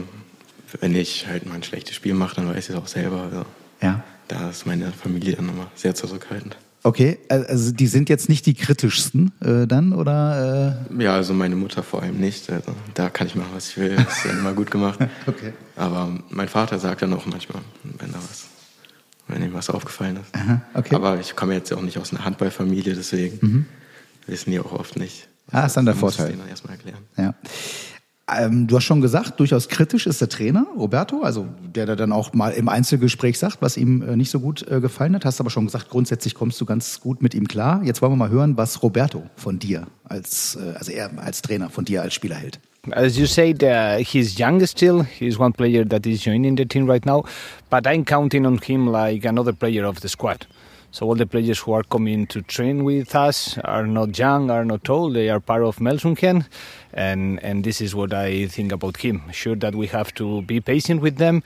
wenn ich halt mal ein schlechtes Spiel mache, dann weiß ich es auch selber. Also. Ja da ist meine Familie dann immer sehr zurückhaltend. Okay, also die sind jetzt nicht die kritischsten äh, dann, oder? Äh? Ja, also meine Mutter vor allem nicht. Also da kann ich machen, was ich will. Das ist ja immer gut gemacht. okay. Aber mein Vater sagt dann auch manchmal, wenn da was, wenn ihm was aufgefallen ist. Aha, okay. Aber ich komme jetzt auch nicht aus einer Handballfamilie, deswegen mhm. wissen die auch oft nicht. Ah, ist dann der Vorteil. Ich erstmal erklären. Ja. Ähm, du hast schon gesagt, durchaus kritisch ist der Trainer, Roberto, also der da dann auch mal im Einzelgespräch sagt, was ihm äh, nicht so gut äh, gefallen hat. Hast aber schon gesagt, grundsätzlich kommst du ganz gut mit ihm klar. Jetzt wollen wir mal hören, was Roberto von dir als, äh, also er als Trainer von dir als Spieler hält. As you said, uh, he's young still. He's one player that is joining the team right now, but I'm counting on him like another player of the squad. So all the players who are coming to train with us are not young, are not old. They are part of Melsunken, and and this is what I think about him. Sure that we have to be patient with them.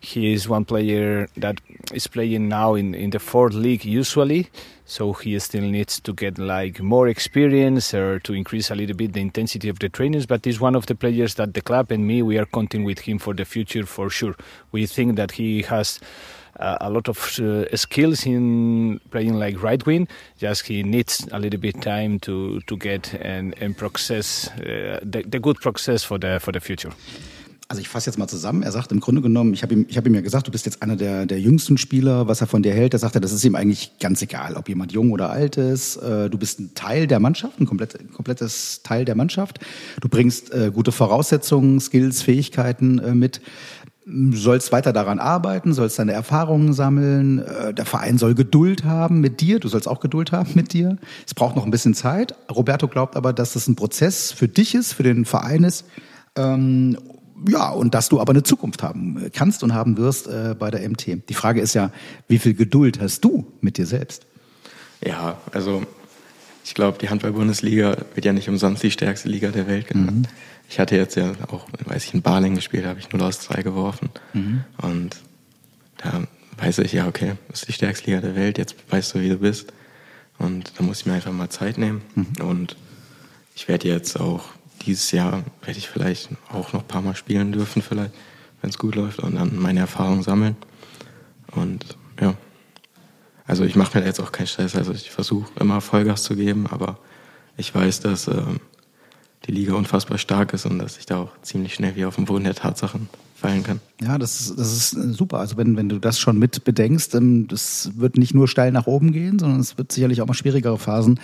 He is one player that is playing now in, in the fourth league usually, so he still needs to get like more experience or to increase a little bit the intensity of the trainings. But he's one of the players that the club and me we are counting with him for the future for sure. We think that he has uh, a lot of uh, skills in playing like right wing. Just he needs a little bit time to to get and and process uh, the, the good process for the for the future. Also ich fasse jetzt mal zusammen. Er sagt im Grunde genommen, ich habe ihm, hab ihm ja gesagt, du bist jetzt einer der, der jüngsten Spieler, was er von dir hält. Da sagt er, das ist ihm eigentlich ganz egal, ob jemand jung oder alt ist. Äh, du bist ein Teil der Mannschaft, ein komplett, komplettes Teil der Mannschaft. Du bringst äh, gute Voraussetzungen, Skills, Fähigkeiten äh, mit sollst weiter daran arbeiten, sollst deine Erfahrungen sammeln. Äh, der Verein soll Geduld haben mit dir. Du sollst auch Geduld haben mit dir. Es braucht noch ein bisschen Zeit. Roberto glaubt aber, dass das ein Prozess für dich ist, für den Verein ist. Ähm, ja, und dass du aber eine Zukunft haben kannst und haben wirst äh, bei der MT. Die Frage ist ja, wie viel Geduld hast du mit dir selbst? Ja, also ich glaube, die Handball-Bundesliga wird ja nicht umsonst die stärkste Liga der Welt genannt. Mhm. Ich hatte jetzt ja auch, weiß ich, in Baling gespielt, habe ich 0 aus 2 geworfen. Mhm. Und da weiß ich, ja, okay, das ist die stärkste Liga der Welt, jetzt weißt du, wie du bist. Und da muss ich mir einfach mal Zeit nehmen. Mhm. Und ich werde jetzt auch dieses Jahr, werde ich vielleicht auch noch ein paar Mal spielen dürfen, vielleicht, wenn es gut läuft, und dann meine Erfahrungen sammeln. Und ja, also ich mache mir jetzt auch keinen Stress. Also ich versuche immer Vollgas zu geben, aber ich weiß, dass ähm, die Liga unfassbar stark ist und dass ich da auch ziemlich schnell wie auf dem Boden der Tatsachen fallen kann. Ja, das ist, das ist äh, super. Also wenn, wenn du das schon mit bedenkst, ähm, das wird nicht nur steil nach oben gehen, sondern es wird sicherlich auch mal schwierigere Phasen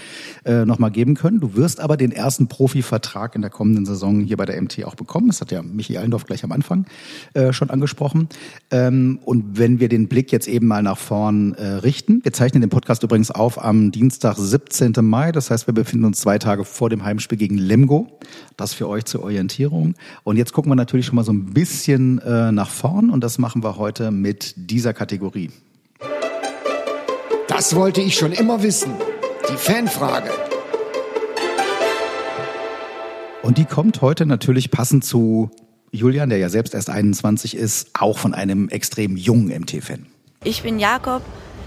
äh, nochmal geben können. Du wirst aber den ersten Profivertrag in der kommenden Saison hier bei der MT auch bekommen. Das hat ja Michi Allendorf gleich am Anfang äh, schon angesprochen. Ähm, und wenn wir den Blick jetzt eben mal nach vorn äh, richten, wir zeichnen den Podcast übrigens auf am Dienstag, 17. Mai. Das heißt, wir befinden uns zwei Tage vor dem Heimspiel gegen Lemgo. Das für euch zur Orientierung. Und jetzt gucken wir natürlich schon mal so ein bisschen äh, nach vorn und das machen wir heute mit dieser Kategorie. Das wollte ich schon immer wissen. Die Fanfrage. Und die kommt heute natürlich passend zu Julian, der ja selbst erst 21 ist, auch von einem extrem jungen MT-Fan. Ich bin Jakob.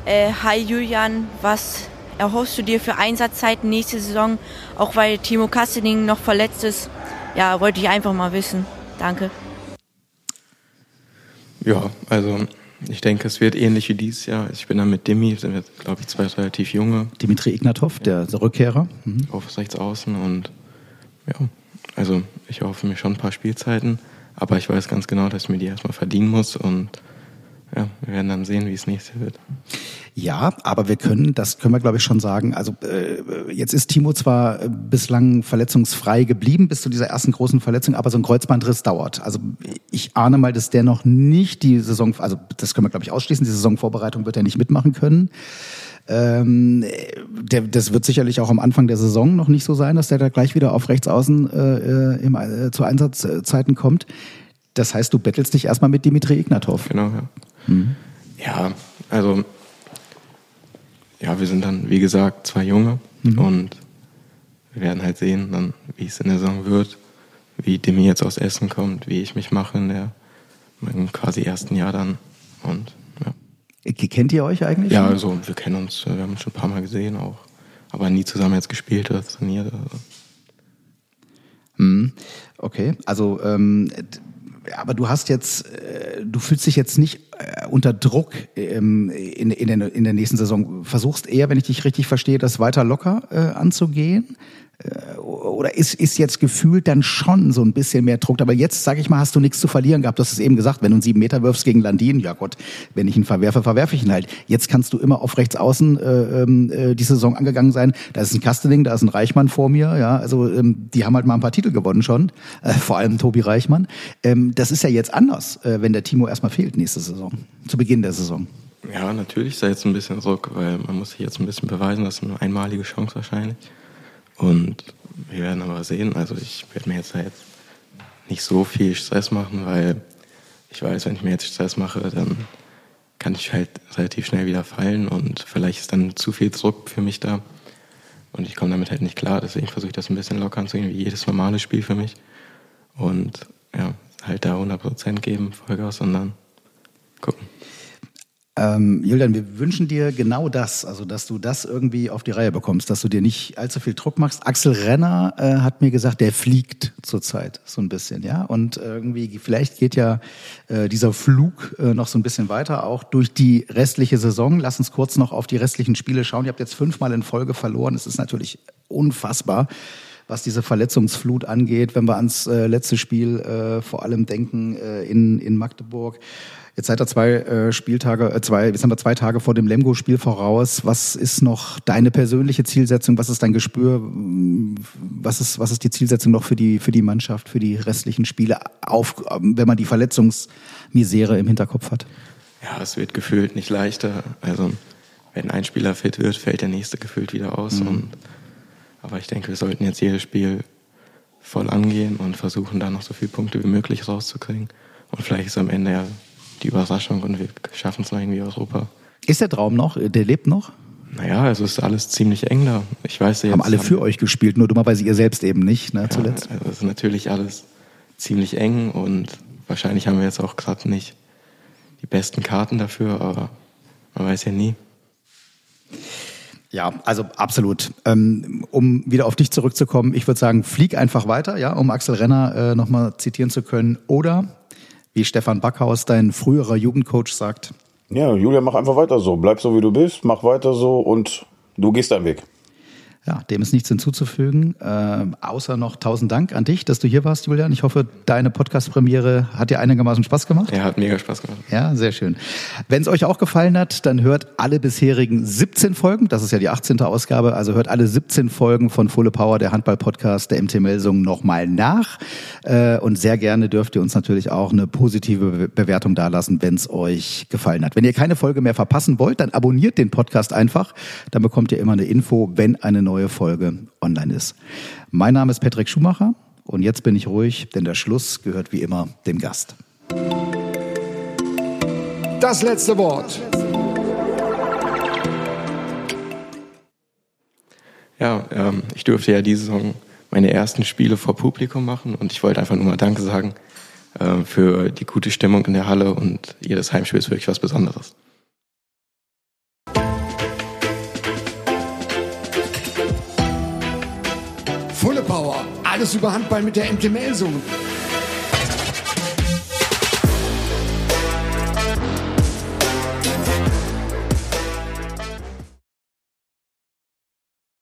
Äh, hi Julian, was erhoffst du dir für Einsatzzeiten nächste Saison? Auch weil Timo Kassening noch verletzt ist. Ja, wollte ich einfach mal wissen. Danke. Ja, also ich denke, es wird ähnlich wie dieses Jahr. Ich bin da mit Dimi, sind wir, glaube ich, zwei relativ junge. Dimitri Ignatov, der Rückkehrer. Mhm. Auf rechts außen und ja, also ich hoffe mir schon ein paar Spielzeiten, aber ich weiß ganz genau, dass ich mir die erstmal verdienen muss und ja, wir werden dann sehen, wie es nächstes wird. Ja, aber wir können, das können wir glaube ich schon sagen. Also äh, jetzt ist Timo zwar äh, bislang verletzungsfrei geblieben bis zu dieser ersten großen Verletzung, aber so ein Kreuzbandriss dauert. Also ich ahne mal, dass der noch nicht die Saison, also das können wir glaube ich ausschließen, die Saisonvorbereitung wird er nicht mitmachen können. Ähm, der, das wird sicherlich auch am Anfang der Saison noch nicht so sein, dass der da gleich wieder auf rechts außen äh, äh im, äh, zu Einsatzzeiten kommt. Das heißt, du bettelst dich erstmal mit Dimitri Ignatov. Genau, ja. Mhm. Ja, also ja, wir sind dann, wie gesagt, zwei Junge mhm. und wir werden halt sehen, dann, wie es in der Saison wird, wie Demi jetzt aus Essen kommt, wie ich mich mache in der im quasi ersten Jahr dann. Und ja. Kennt ihr euch eigentlich? Ja, also wir kennen uns, wir haben uns schon ein paar Mal gesehen auch, aber nie zusammen jetzt gespielt oder trainiert. Also. Okay, also ähm, aber du hast jetzt, äh, du fühlst dich jetzt nicht äh, unter Druck ähm, in, in, der, in der nächsten Saison. Versuchst eher, wenn ich dich richtig verstehe, das weiter locker äh, anzugehen. Äh, oder ist, ist jetzt gefühlt dann schon so ein bisschen mehr Druck? Aber jetzt, sag ich mal, hast du nichts zu verlieren gehabt. Du hast es eben gesagt, wenn du einen sieben Meter wirfst gegen Landin, ja Gott, wenn ich ihn verwerfe, verwerfe ich ihn halt. Jetzt kannst du immer auf rechts außen äh, ähm, äh, die Saison angegangen sein. Da ist ein Kasteling, da ist ein Reichmann vor mir. Ja, also ähm, die haben halt mal ein paar Titel gewonnen schon. Äh, vor allem Tobi Reichmann. Ähm, das ist ja jetzt anders, äh, wenn der Timo erstmal fehlt nächste Saison, zu Beginn der Saison. Ja, natürlich ist da jetzt ein bisschen Druck, weil man muss sich jetzt ein bisschen beweisen, das ist eine einmalige Chance wahrscheinlich. Und wir werden aber sehen. Also ich werde mir jetzt halt nicht so viel Stress machen, weil ich weiß, wenn ich mir jetzt Stress mache, dann kann ich halt relativ schnell wieder fallen und vielleicht ist dann zu viel Druck für mich da. Und ich komme damit halt nicht klar. Deswegen versuche ich das ein bisschen locker anzugehen, wie jedes normale Spiel für mich. Und ja, halt da 100% geben, Vollgas und dann gucken. Ähm, Julian, wir wünschen dir genau das, also dass du das irgendwie auf die Reihe bekommst, dass du dir nicht allzu viel Druck machst. Axel Renner äh, hat mir gesagt, der fliegt zurzeit so ein bisschen, ja. Und irgendwie, vielleicht geht ja äh, dieser Flug äh, noch so ein bisschen weiter, auch durch die restliche Saison. Lass uns kurz noch auf die restlichen Spiele schauen. Ihr habt jetzt fünfmal in Folge verloren. Es ist natürlich unfassbar was diese Verletzungsflut angeht, wenn wir ans äh, letzte Spiel äh, vor allem denken äh, in, in Magdeburg. Jetzt seid ihr zwei äh, Spieltage, äh, zwei, jetzt haben wir zwei Tage vor dem Lemgo-Spiel voraus. Was ist noch deine persönliche Zielsetzung? Was ist dein Gespür? Was ist, was ist die Zielsetzung noch für die, für die Mannschaft, für die restlichen Spiele, auf, wenn man die Verletzungsmisere im Hinterkopf hat? Ja, es wird gefühlt nicht leichter. Also, wenn ein Spieler fit wird, fällt der nächste gefühlt wieder aus. Mhm. Und, aber ich denke, wir sollten jetzt jedes Spiel voll angehen und versuchen, da noch so viele Punkte wie möglich rauszukriegen. Und vielleicht ist am Ende ja die Überraschung und wir schaffen es noch irgendwie Europa. Ist der Traum noch? Der lebt noch? Naja, also ist alles ziemlich eng da. Ich weiß ja jetzt. Haben alle für haben, euch gespielt, nur dummerweise ihr selbst eben nicht, ne, ja, zuletzt. Also ist natürlich alles ziemlich eng und wahrscheinlich haben wir jetzt auch gerade nicht die besten Karten dafür, aber man weiß ja nie. Ja, also absolut. Ähm, um wieder auf dich zurückzukommen, ich würde sagen, flieg einfach weiter, ja, um Axel Renner äh, nochmal zitieren zu können. Oder wie Stefan Backhaus, dein früherer Jugendcoach, sagt. Ja, Julia, mach einfach weiter so. Bleib so, wie du bist, mach weiter so und du gehst deinen Weg. Ja, dem ist nichts hinzuzufügen, äh, außer noch tausend Dank an dich, dass du hier warst, Julian. Ich hoffe, deine Podcast-Premiere hat dir einigermaßen Spaß gemacht. Ja, hat mega Spaß gemacht. Ja, sehr schön. Wenn es euch auch gefallen hat, dann hört alle bisherigen 17 Folgen, das ist ja die 18. Ausgabe, also hört alle 17 Folgen von Fulle Power, der Handball-Podcast der MT Melsung nochmal nach. Äh, und sehr gerne dürft ihr uns natürlich auch eine positive Bewertung dalassen, wenn es euch gefallen hat. Wenn ihr keine Folge mehr verpassen wollt, dann abonniert den Podcast einfach. Dann bekommt ihr immer eine Info, wenn eine neue neue Folge online ist. Mein Name ist Patrick Schumacher und jetzt bin ich ruhig, denn der Schluss gehört wie immer dem Gast. Das letzte Wort. Ja, ähm, ich durfte ja diese Saison meine ersten Spiele vor Publikum machen und ich wollte einfach nur mal Danke sagen äh, für die gute Stimmung in der Halle und jedes Heimspiel ist wirklich was Besonderes. Alles über Handball mit der MT Melsungen.